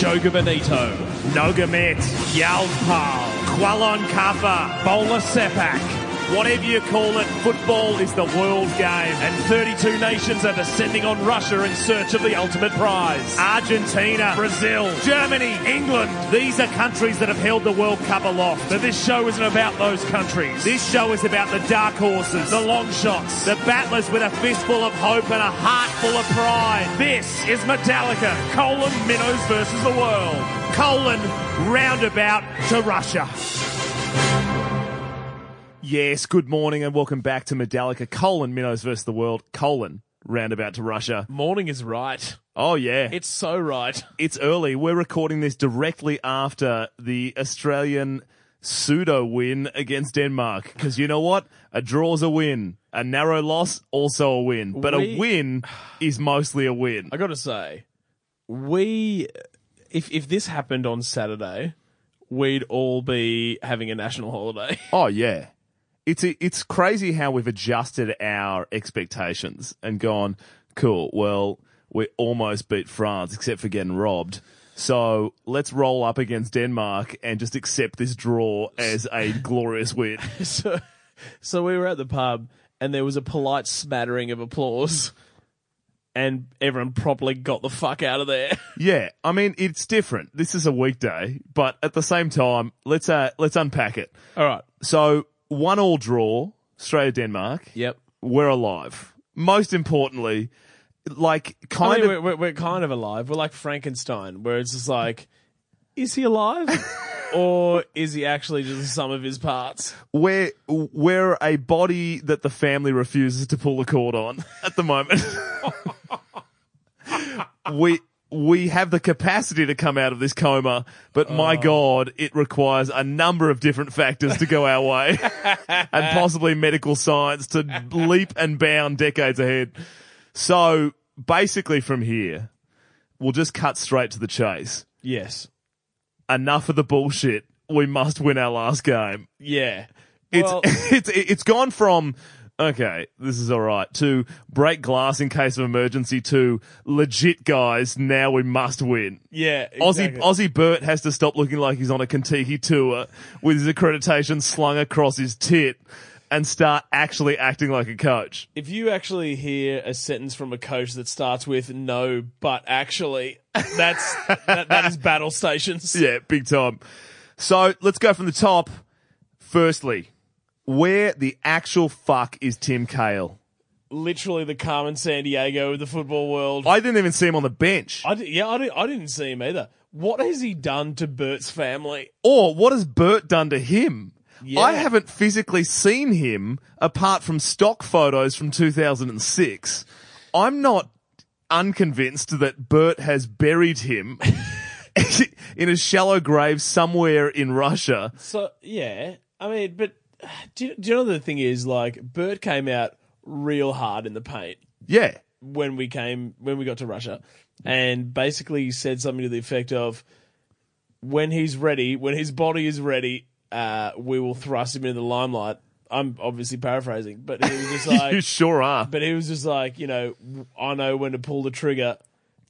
Joga Bonito, Nogomet, Yalpal, Kualon Kafa, Bola Sepak. Whatever you call it, football is the world game, and 32 nations are descending on Russia in search of the ultimate prize. Argentina, Brazil, Germany, England. These are countries that have held the World Cup aloft. But this show isn't about those countries. This show is about the dark horses, the long shots, the battlers with a fistful of hope and a heart full of pride. This is Medallica, colon minnows versus the world, colon roundabout to Russia. Yes, good morning and welcome back to Medallica, colon, Minnows versus the World, colon, roundabout to Russia. Morning is right. Oh yeah. It's so right. It's early. We're recording this directly after the Australian pseudo win against Denmark. Because you know what? A draw's a win. A narrow loss, also a win. But We- a win is mostly a win. I got to say, we if if this happened on Saturday, we'd all be having a national holiday. Oh yeah. It's it's crazy how we've adjusted our expectations and gone, cool, well, we almost beat France except for getting robbed. So let's roll up against Denmark and just accept this draw as a glorious win. so, so we were at the pub, and there was a polite smattering of applause, and everyone properly got the fuck out of there. Yeah, I mean it's different. This is a weekday, but at the same time, let's uh, let's unpack it. All right. So one all draw, Australia Denmark. Yep. We're alive. Most importantly, like I kind mean, of we're, we're, we're kind of alive. We're like Frankenstein, where it's just like, is he alive? or is he actually just the sum of his parts? we're we're a body that the family refuses to pull the cord on at the moment. we we have the capacity to come out of this coma, but my oh. God, it requires a number of different factors to go our way, and possibly medical science to leap and bound decades ahead. So basically, from here, we'll just cut straight to the chase. Yes. Enough of the bullshit. We must win our last game. Yeah. It's Well, it's it's gone from okay, this is all right to break glass in case of emergency to legit guys. Now we must win. yeah. Aussie exactly. Aussie Bert has to stop looking like he's on a Contiki tour with his accreditation slung across his tit and start actually acting like a coach. if you actually hear a sentence from a coach that starts with "no," but actually, that's that, that is battle stations. Yeah, big time. So let's go from the top. Firstly, where the actual fuck is Tim Cahill? Literally the Carmen Sandiego of the football world. I didn't even see him on the bench. I di- yeah, I, di- I didn't see him either. What has he done to Bert's family? Or what has Bert done to him? Yeah. I haven't physically seen him apart from stock photos from 2006. I'm not unconvinced that Bert has buried him in a shallow grave somewhere in Russia. So yeah, I mean, but do you, do you know the thing is like Bert came out real hard in the paint Yeah. when we came when we got to Russia, and basically said something to the effect of, "When he's ready, when his body is ready, uh, we will thrust him into the limelight." I'm obviously paraphrasing, but he was just like, you sure are. but he was just like, you know, I know when to pull the trigger.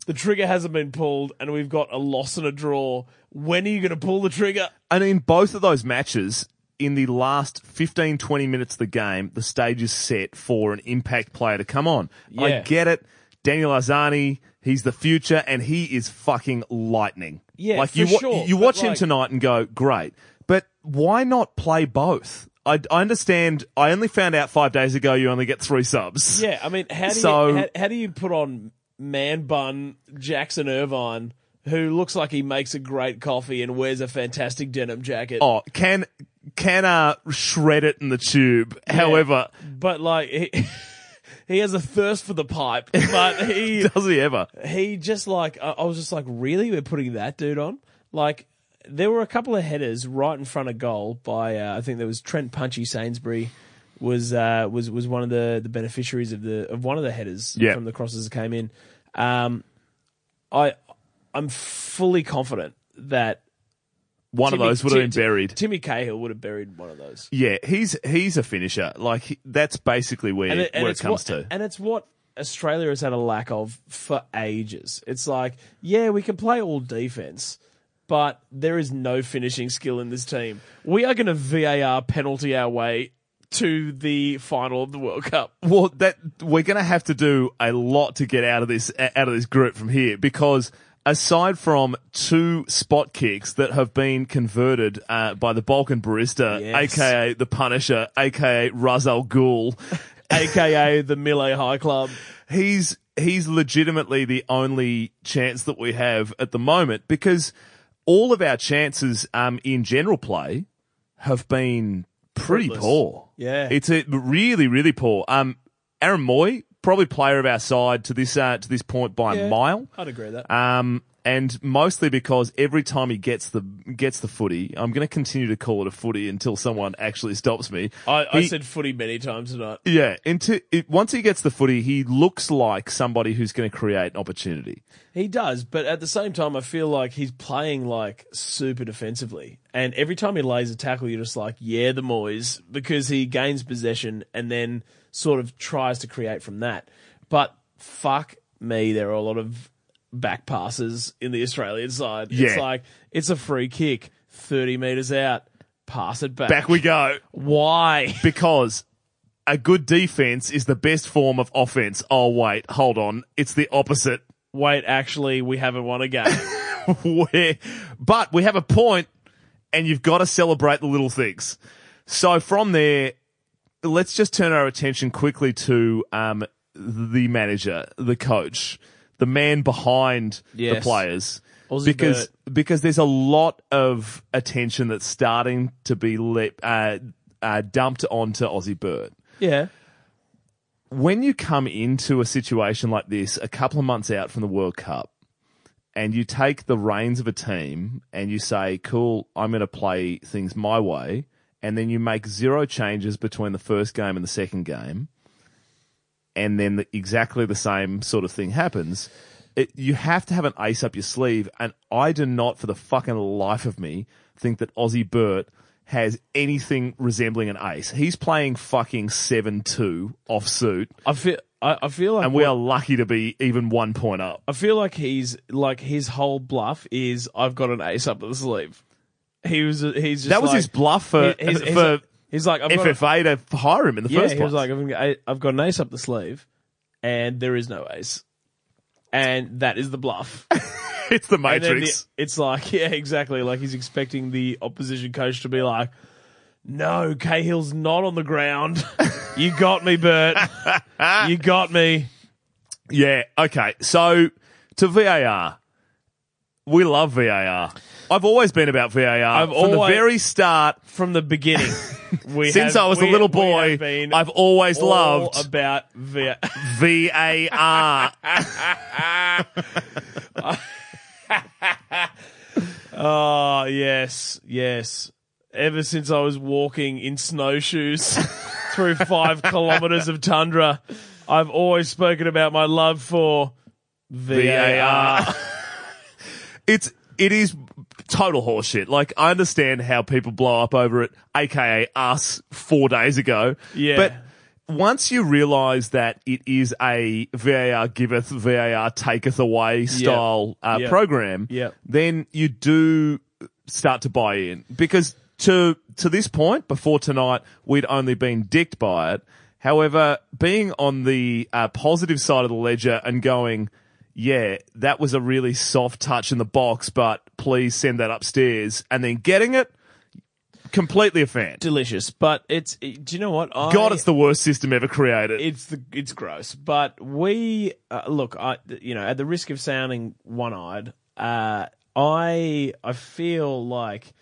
The trigger hasn't been pulled, and we've got a loss and a draw. When are you going to pull the trigger? And in both of those matches, in the last 15, 20 minutes of the game, the stage is set for an impact player to come on. I get it. Daniel Arzani, he's the future and he is fucking lightning. Yeah, like for you, sure, you watch him tonight and go, great. But why not play both? I, I understand. I only found out five days ago you only get three subs. Yeah, I mean, how do So- you how, how do you put on man bun Jackson Irvine, who looks like he makes a great coffee and wears a fantastic denim jacket? Oh, can can uh shred it in the tube. However, but like he, he has a thirst for the pipe, but he does he ever? he just like I I was just like, really, we're putting that dude on? Like, there were a couple of headers right in front of goal by uh, I think there was Trent Punchy Sainsbury was uh, was was one of the, the beneficiaries of the of one of the headers Yeah. from the crosses that came in. Um, I I'm fully confident that One Timmy- of those would have been buried. Timmy Cahill would have buried one of those. Yeah, he's he's a finisher. Like he, that's basically where and it, and where it comes what, to. And it's what Australia has had a lack of for ages. It's like, yeah, we can play all defense, but there is no finishing skill in this team. We are going to VAR penalty our way to the final of the World Cup. Well, that we're going to have to do a lot to get out of this out of this group from here because aside from two spot kicks that have been converted uh, by the Balkan barista, Yes. aka the Punisher, aka Ra's al Ghul, aka the Mile High Club. he's he's legitimately the only chance that we have at the moment because all of our chances um, in general play have been pretty Fruitless. poor. Yeah. it's a really really poor. Um, Aaron Mooy probably player of our side to this uh, to this point by a mile. I'd agree with that. Um, and mostly because every time he gets the gets the footy, I'm going to continue to call it a footy until someone actually stops me. I, I He- said footy many times tonight. yeah, into it, once he gets the footy, he looks like somebody who's going to create an opportunity. He does, but at the same time, I feel like he's playing like super defensively. And every time he lays a tackle, you're just like, yeah, the Moyes, because he gains possession and then sort of tries to create from that. But fuck me, there are a lot of back passes in the Australian side. It's like, it's a free kick, 30 metres out, pass it back. Back we go Why? because a good defense is the best form of offense. Oh wait, hold on, it's the opposite. Wait, actually, we haven't won a game. Where, but we have a point, and you've got to celebrate the little things. So from there, let's just turn our attention quickly to um, the manager, the coach, the man behind the players. Aussie because because there's a lot of attention that's starting to be le- uh, uh, dumped onto Aussie Bert yeah. when you come into a situation like this a couple of months out from the World Cup and you take the reins of a team and you say, cool, I'm going to play things my way, and then you make zero changes between the first game and the second game, and then the, exactly the same sort of thing happens, it, you have to have an ace up your sleeve. And I do not, for the fucking life of me, think that Aussie Bert has anything resembling an ace. He's playing fucking 7 2 off suit, I feel, I, I feel like and we what- are lucky to be even one point up. I feel like he's like his whole bluff is I've got an ace up the sleeve. He was he's just That was like- his bluff for, he- he's, he's, for he's like I've got, FFA to hire him in the yeah, first he place. was like I've got, I've got an ace up the sleeve, and there is no ace, and that is the bluff. it's the And then Matrix. the- it's like yeah, exactly. Like he's expecting the opposition coach to be like, "No, Cahill's not on the ground. you got me, Bert. you got me." Yeah, okay. So to VAR, we love VAR. I've always been about VAR. I've From the always- very start, From the beginning, we since have- I was a we- little we boy, have been I've always all loved about VAR. VAR. Oh yes, yes. Ever since I was walking in snowshoes through five kilometers of tundra, I've always spoken about my love for VAR. VAR. it's it is total horseshit. Like I understand how people blow up over it, aka us four days ago. Yeah. But once you realise that it is a VAR giveth, VAR taketh away style uh, Yep. program, Yep. then you do start to buy in because to to this point before tonight we'd only been dicked by it. However, being on the uh, positive side of the ledger and going, yeah, that was a really soft touch in the box, but please send that upstairs, and then getting it, completely a fan. Delicious, but it's. Do you know what? I, God, it's the worst system ever created. it's the it's gross. But we uh, look, I you know, at the risk of sounding one-eyed, uh, I I feel like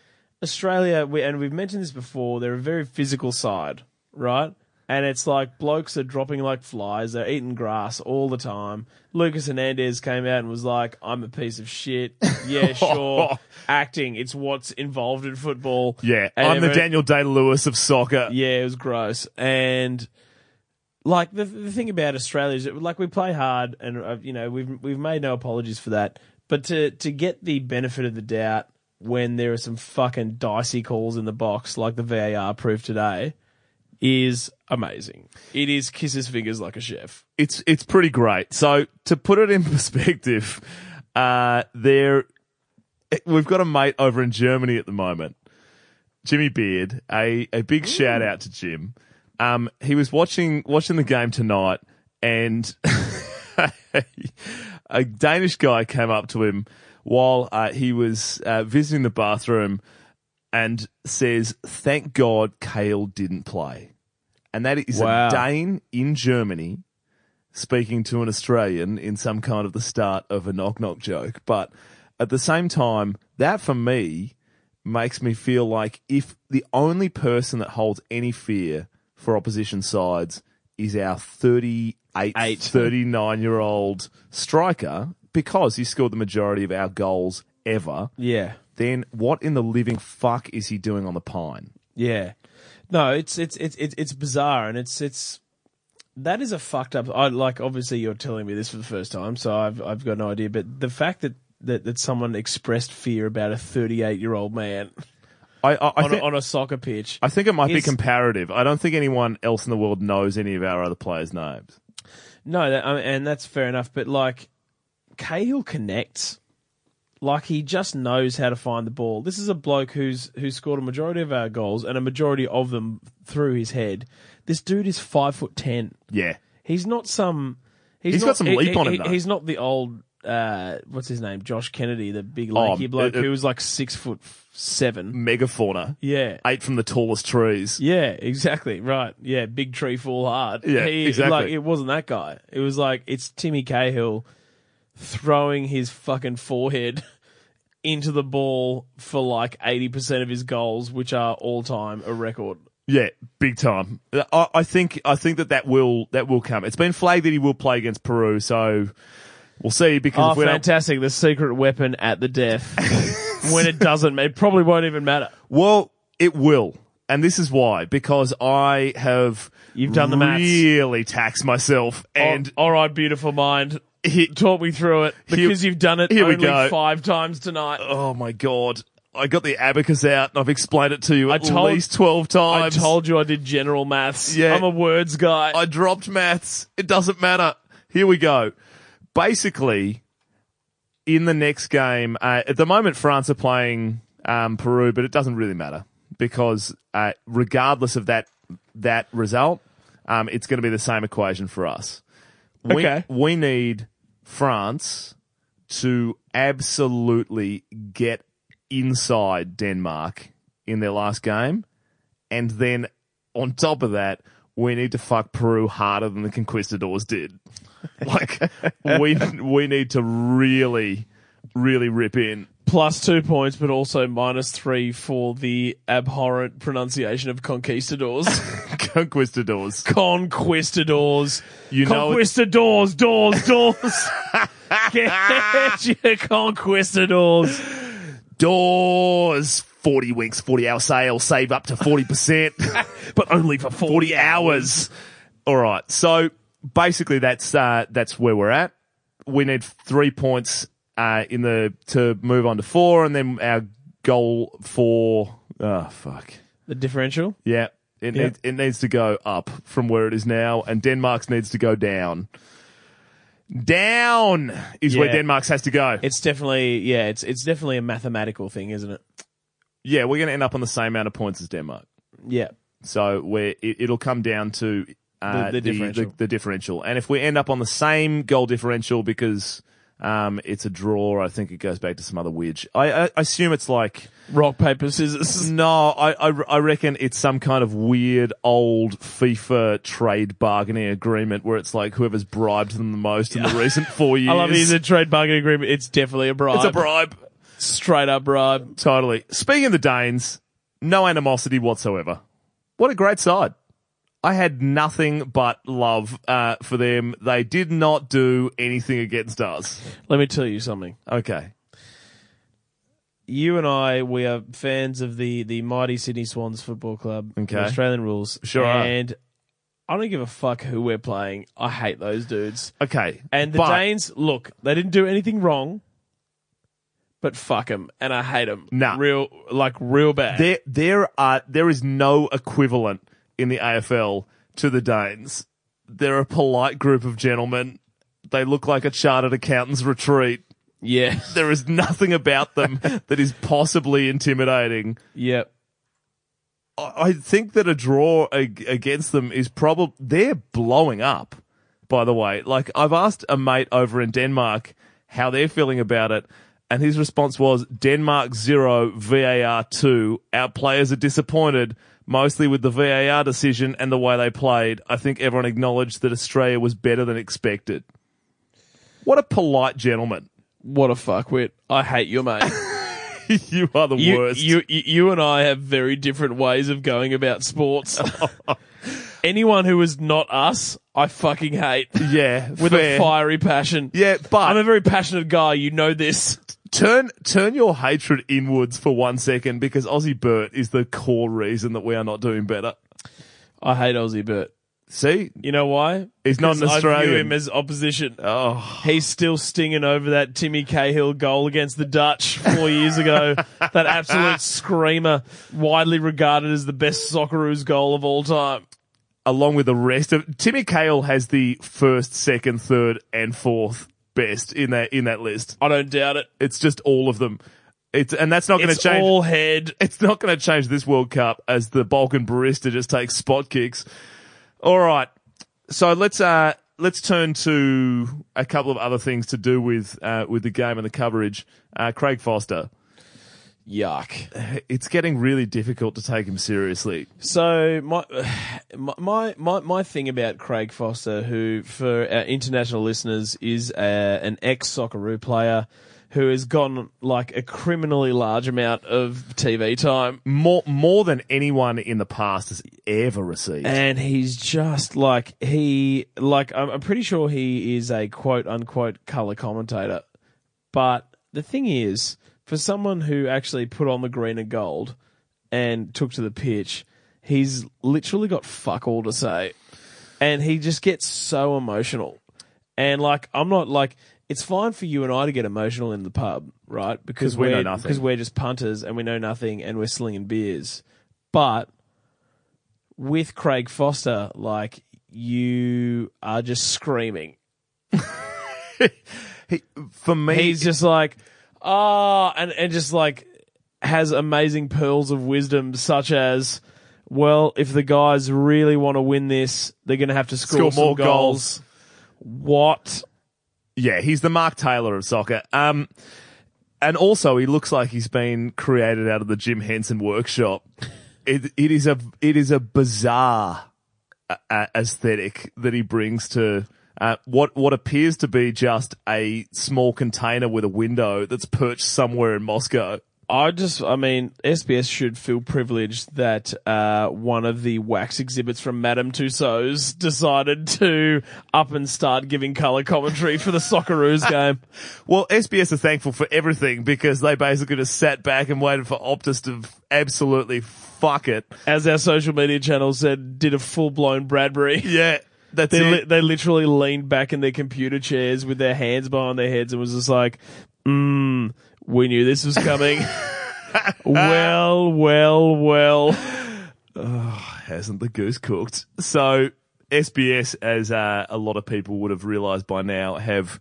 Australia, we, and we've mentioned this before. They're a very physical side, right? And it's like blokes are dropping like flies. They're eating grass all the time. Lucas Hernandez came out and was like, "I'm a piece of shit." Yeah, sure. Acting, it's what's involved in football. yeah, And I'm the Daniel Day Lewis of soccer. yeah, it was gross. And like the the thing about Australia is, that, like we play hard, and uh, you know we've we've made no apologies for that. But to to get the benefit of the doubt when there are some fucking dicey calls in the box, like the VAR proved today, is amazing. It is kisses fingers like a chef. it's it's pretty great. So to put it in perspective, uh, there we've got a mate over in Germany at the moment, Jimmy Beard. A a big shout out to Jim. Um, he was watching watching the game tonight, and a Danish guy came up to him while uh, he was uh, visiting the bathroom and says, "Thank God Cahill didn't play." And that is Wow. a Dane in Germany speaking to an Australian in some kind of the start of a knock knock joke. But at the same time, that for me makes me feel like if the only person that holds any fear for opposition sides is our 38, Eight. 39 year old striker, because he scored the majority of our goals ever, Yeah. Then what in the living fuck is he doing on the pine? Yeah. No, it's it's it's it's it's bizarre and it's it's that is a fucked up I like obviously you're telling me this for the first time, so I've I've got no idea, but the fact that that, that someone expressed fear about a 38 year old man I, I, I on, think- a, on a soccer pitch. I think it might be comparative. I don't think anyone else in the world knows any of our other players' names. No, that, I mean, and that's fair enough. But like, Cahill connects. Like he just knows how to find the ball. This is a bloke who's who's scored a majority of our goals and a majority of them through his head. This dude is five foot ten. Yeah. He's not some. He's, He's not, got some he- leap on him, he- though. He's not the old. Uh, what's his name? Josh Kennedy, the big Oh, lanky bloke uh, uh, who was like six foot seven. Megafauna. Yeah, Eight from the tallest trees. yeah, exactly. Right. Yeah, big tree fall hard. Yeah, He- exactly. Like it wasn't that guy. It was like it's Timmy Cahill throwing his fucking forehead into the ball for like eighty percent of his goals, which are all time a record. Yeah, big time. I, I think I think that that will that will come. It's been flagged that he will play against Peru, so we'll see. Because Oh, if we don't- fantastic! The secret weapon at the death. when it doesn't, it probably won't even matter. well, it will, and this is why. Because I have You've done the maths. really taxed myself, and And all right, beautiful mind, he, talk me through it because you've done it here we only go. five times tonight. oh my god. I got the abacus out and I've explained it to you at told- least 12 times. I told you I did general maths. Yeah. I'm a words guy. I dropped maths. It doesn't matter. Here we go. Basically, in the next game, uh, at the moment, France are playing um, Peru, but it doesn't really matter because uh, regardless of that that result, um, it's going to be the same equation for us. We, Okay. we need France to absolutely get inside Denmark in their last game, and then on top of that, we need to fuck Peru harder than the conquistadors did. Like we we need to really, really rip in. Plus two points, but also minus three for the abhorrent pronunciation of conquistadors. Conquistadors. Conquistadors. You know Conquistadors, doors, doors. Get your conquistadors. Doors. 40 winks, 40 hour sale, save up to 40%, but only for 40 hours. All right. So basically that's, uh, that's where we're at. We need three points, uh, in the, to move on to four and then our goal for, oh, fuck. The differential? Yeah. It, Yeah. Needs, it needs to go up from where it is now, and Denmark's needs to go down. Down is where Denmark's has to go. It's definitely, yeah, it's it's definitely a mathematical thing, isn't it? yeah, we're going to end up on the same amount of points as Denmark. Yeah. So where it, it'll come down to uh, The- the differential. The, the differential. And if we end up on the same goal differential because um, it's a draw, I think it goes back to some other widge. I, I assume it's like Rock, paper, scissors. no, I, I I reckon it's some kind of weird old FIFA trade bargaining agreement where it's like whoever's bribed them the most in the recent four years. I love it. It's a trade bargaining agreement. It's definitely a bribe. It's a bribe. Straight up bribe. Totally. Speaking of the Danes, no animosity whatsoever. What a great side. I had nothing but love uh, for them. They did not do anything against us. Let me tell you something. Okay. You and I, we are fans of the the mighty Sydney Swans Football Club. Okay. Australian rules. Sure are. And I don't give a fuck who we're playing. I hate those dudes. Okay. And the But- Danes, look, they didn't do anything wrong, but fuck them, and I hate them. Nah. real like real bad. There, there are, there is no equivalent in the AFL to the Danes. They're a polite group of gentlemen. They look like a chartered accountant's retreat. Yeah. There is nothing about them that is possibly intimidating. Yep. I I think that a draw ag- against them is probably they're blowing up. By the way, like I've asked a mate over in Denmark how they're feeling about it, and his response was Denmark zero, VAR two. Our players are disappointed, mostly with the VAR decision and the way they played. I think everyone acknowledged that Australia was better than expected. What a polite gentleman! What a fuckwit. I hate you, mate. you are the you, worst. You, you, you and I have very different ways of going about sports. Anyone who is not us, I fucking hate. yeah, With fair. a fiery passion. Yeah, but I'm a very passionate guy. You know this. Turn turn your hatred inwards for one second because Aussie Bert is the core reason that we are not doing better. I hate Aussie Bert. See, You know why? He's not an I view Australian. him as opposition. oh, He's still stinging over that Timmy Cahill goal against the Dutch four years ago. that absolute screamer, widely regarded as the best Socceroos goal of all time. along with the rest of Timmy Cahill has the first, second, third, and fourth best in that in that list. I don't doubt it. It's just all of them. It's and that's not going to change. all head. it's not going to change this World Cup as the Balkan barista just takes spot kicks. All right, so let's uh let's turn to a couple of other things to do with uh with the game and the coverage. Uh, Craig Foster, Yuck. it's getting really difficult to take him seriously. So my my my my thing about Craig Foster, who for our international listeners is uh, an ex Socceroo player who has gotten like a criminally large amount of TV time, More more than anyone in the past has ever received. and he's just like he like I'm, I'm pretty sure he is a quote unquote color commentator, but the thing is, for someone who actually put on the green and gold and took to the pitch, he's literally got fuck all to say. And he just gets so emotional. And like, I'm not like, it's fine for you and I to get emotional in the pub, right? Because 'Cause we know we're- nothing. Because we're just punters and we know nothing and we're slinging beers. But with Craig Foster, like, you are just screaming. He, for me, He's just like, ah, and, and just like has amazing pearls of wisdom, such as, well, if the guys really want to win this, they're going to have to score, Score some more goals. What? Yeah, he's the Mark Taylor of soccer. Um, and also he looks like he's been created out of the Jim Henson workshop. It, it is a it is a bizarre uh, uh, aesthetic that he brings to uh, what what appears to be just a small container with a window that's perched somewhere in Moscow. I just, I mean, SBS should feel privileged that uh, one of the wax exhibits from Madame Tussauds decided to up and start giving colour commentary for the Socceroos game. Well, SBS are thankful for everything because they basically just sat back and waited for Optus to absolutely fuck it. As our social media channel said, did a full blown Bradbury. Yeah, that's They, it. they literally leaned back in their computer chairs with their hands behind their heads and was just like, mm, we knew this was coming. well, well, well. hasn't the goose cooked? So SBS, as uh, a lot of people would have realised by now, have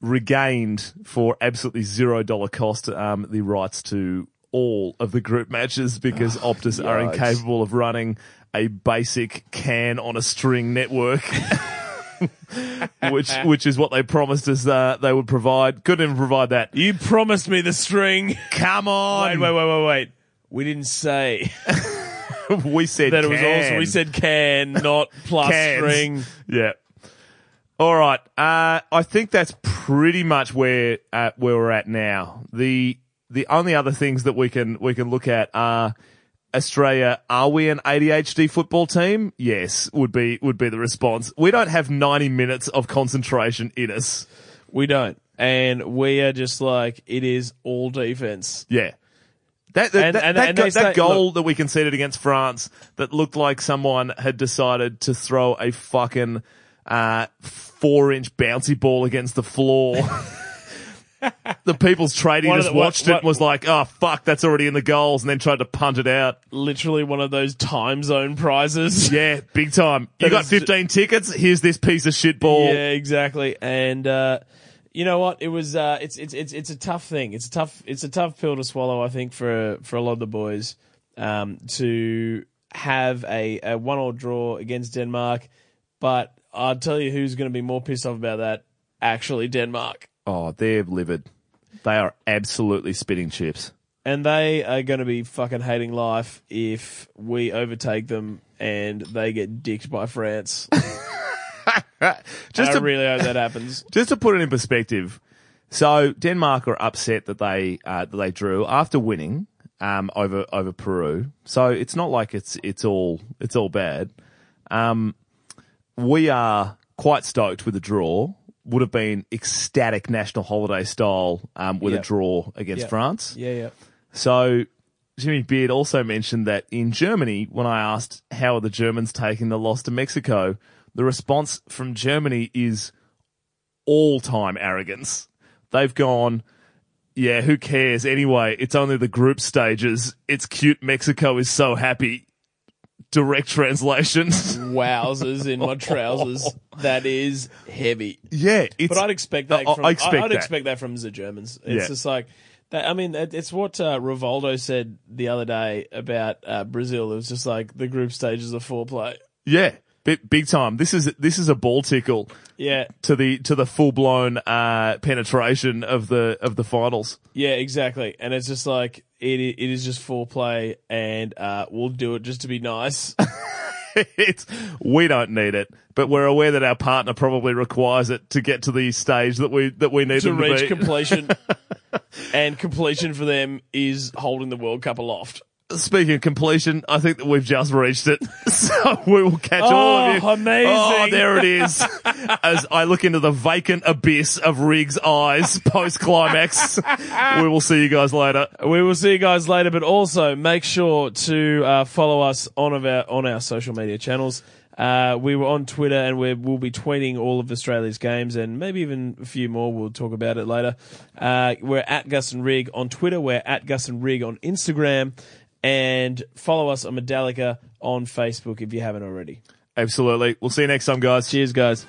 regained for absolutely zero dollar cost um, the rights to all of the group matches because Optus are incapable of running a basic can on a string network. which which is what they promised us uh, they would provide. Couldn't even provide that. You promised me the string. Come on, Wait, wait, wait, wait, wait. We didn't say we said that it was can. also, we said can, not plus Cans. string. Yeah. All right. Uh, I think that's pretty much where uh, where we're at now. The the only other things that we can we can look at are Australia. Are we an ADHD football team? Yes, would be would be the response. We don't have ninety minutes of concentration in us. We don't. And we are just like, it is all defense. Yeah. That that, And- that, and- that, and go- that goal look- that we conceded against France that looked like someone had decided to throw a fucking uh, four inch bouncy ball against the floor. the people's tradie just the- what- watched it and was like, oh, fuck, that's already in the goals, and then tried to punt it out. Literally one of those time zone prizes. Yeah, big time. You got is- 15 tickets? Here's this piece of shit ball. Yeah, exactly. And uh, you know what? It was uh, it's it's it's it's a tough thing. It's a tough it's a tough pill to swallow. I think for for a lot of the boys um, to have a, a one all draw against Denmark. But I'll tell you who's going to be more pissed off about that. Actually, Denmark. Oh, they're livid. They are absolutely spitting chips. And they are going to be fucking hating life if we overtake them and they get dicked by France. Just I to, really hope that happens. just to put it in perspective, so Denmark are upset that they uh, that they drew after winning um, over over Peru. So it's not like it's it's all it's all bad. Um, we are quite stoked with the draw. Would have been ecstatic national holiday style um, with Yep. a draw against Yep. France. Yeah, yeah. So Jimmy Beard also mentioned that in Germany, when I asked how are the Germans taking the loss to Mexico, the response from Germany is all time arrogance. They've gone, yeah, who cares? Anyway, it's only the group stages. It's cute. Mexico is so happy. Direct translation. Wowzers in my trousers. That is heavy. yeah, it's, But I'd expect that. I- From, I expect I'd that. expect that from the Germans. It's Yeah. just like that. I mean, it- it's what uh, Rivaldo said the other day about uh, Brazil. It was just like the group stages of foreplay. yeah, big, big time. This is this is a ball tickle Yeah, to the to the full blown uh, penetration of the of the finals. yeah, exactly. And it's just like it. It is just foreplay, and uh, we'll do it just to be nice. it's we don't need it, but we're aware that our partner probably requires it to get to the stage that we that we need to to reach be. completion. and completion for them is holding the World Cup aloft. Speaking of completion, I think that we've just reached it, so we will catch all of you. Oh, amazing. Oh, there it is. As I look into the vacant abyss of Riggs' eyes post climax, we will see you guys later. We will see you guys later, but also make sure to uh, follow us on of our on our social media channels. Uh, we were on Twitter and we will be tweeting all of Australia's games and maybe even a few more. We'll talk about it later. Uh, we're at Gus and Rig on Twitter. We're at Gus and Rig on Instagram. And follow us on Medallica on Facebook if you haven't already. Absolutely. We'll see you next time, guys. Cheers, guys.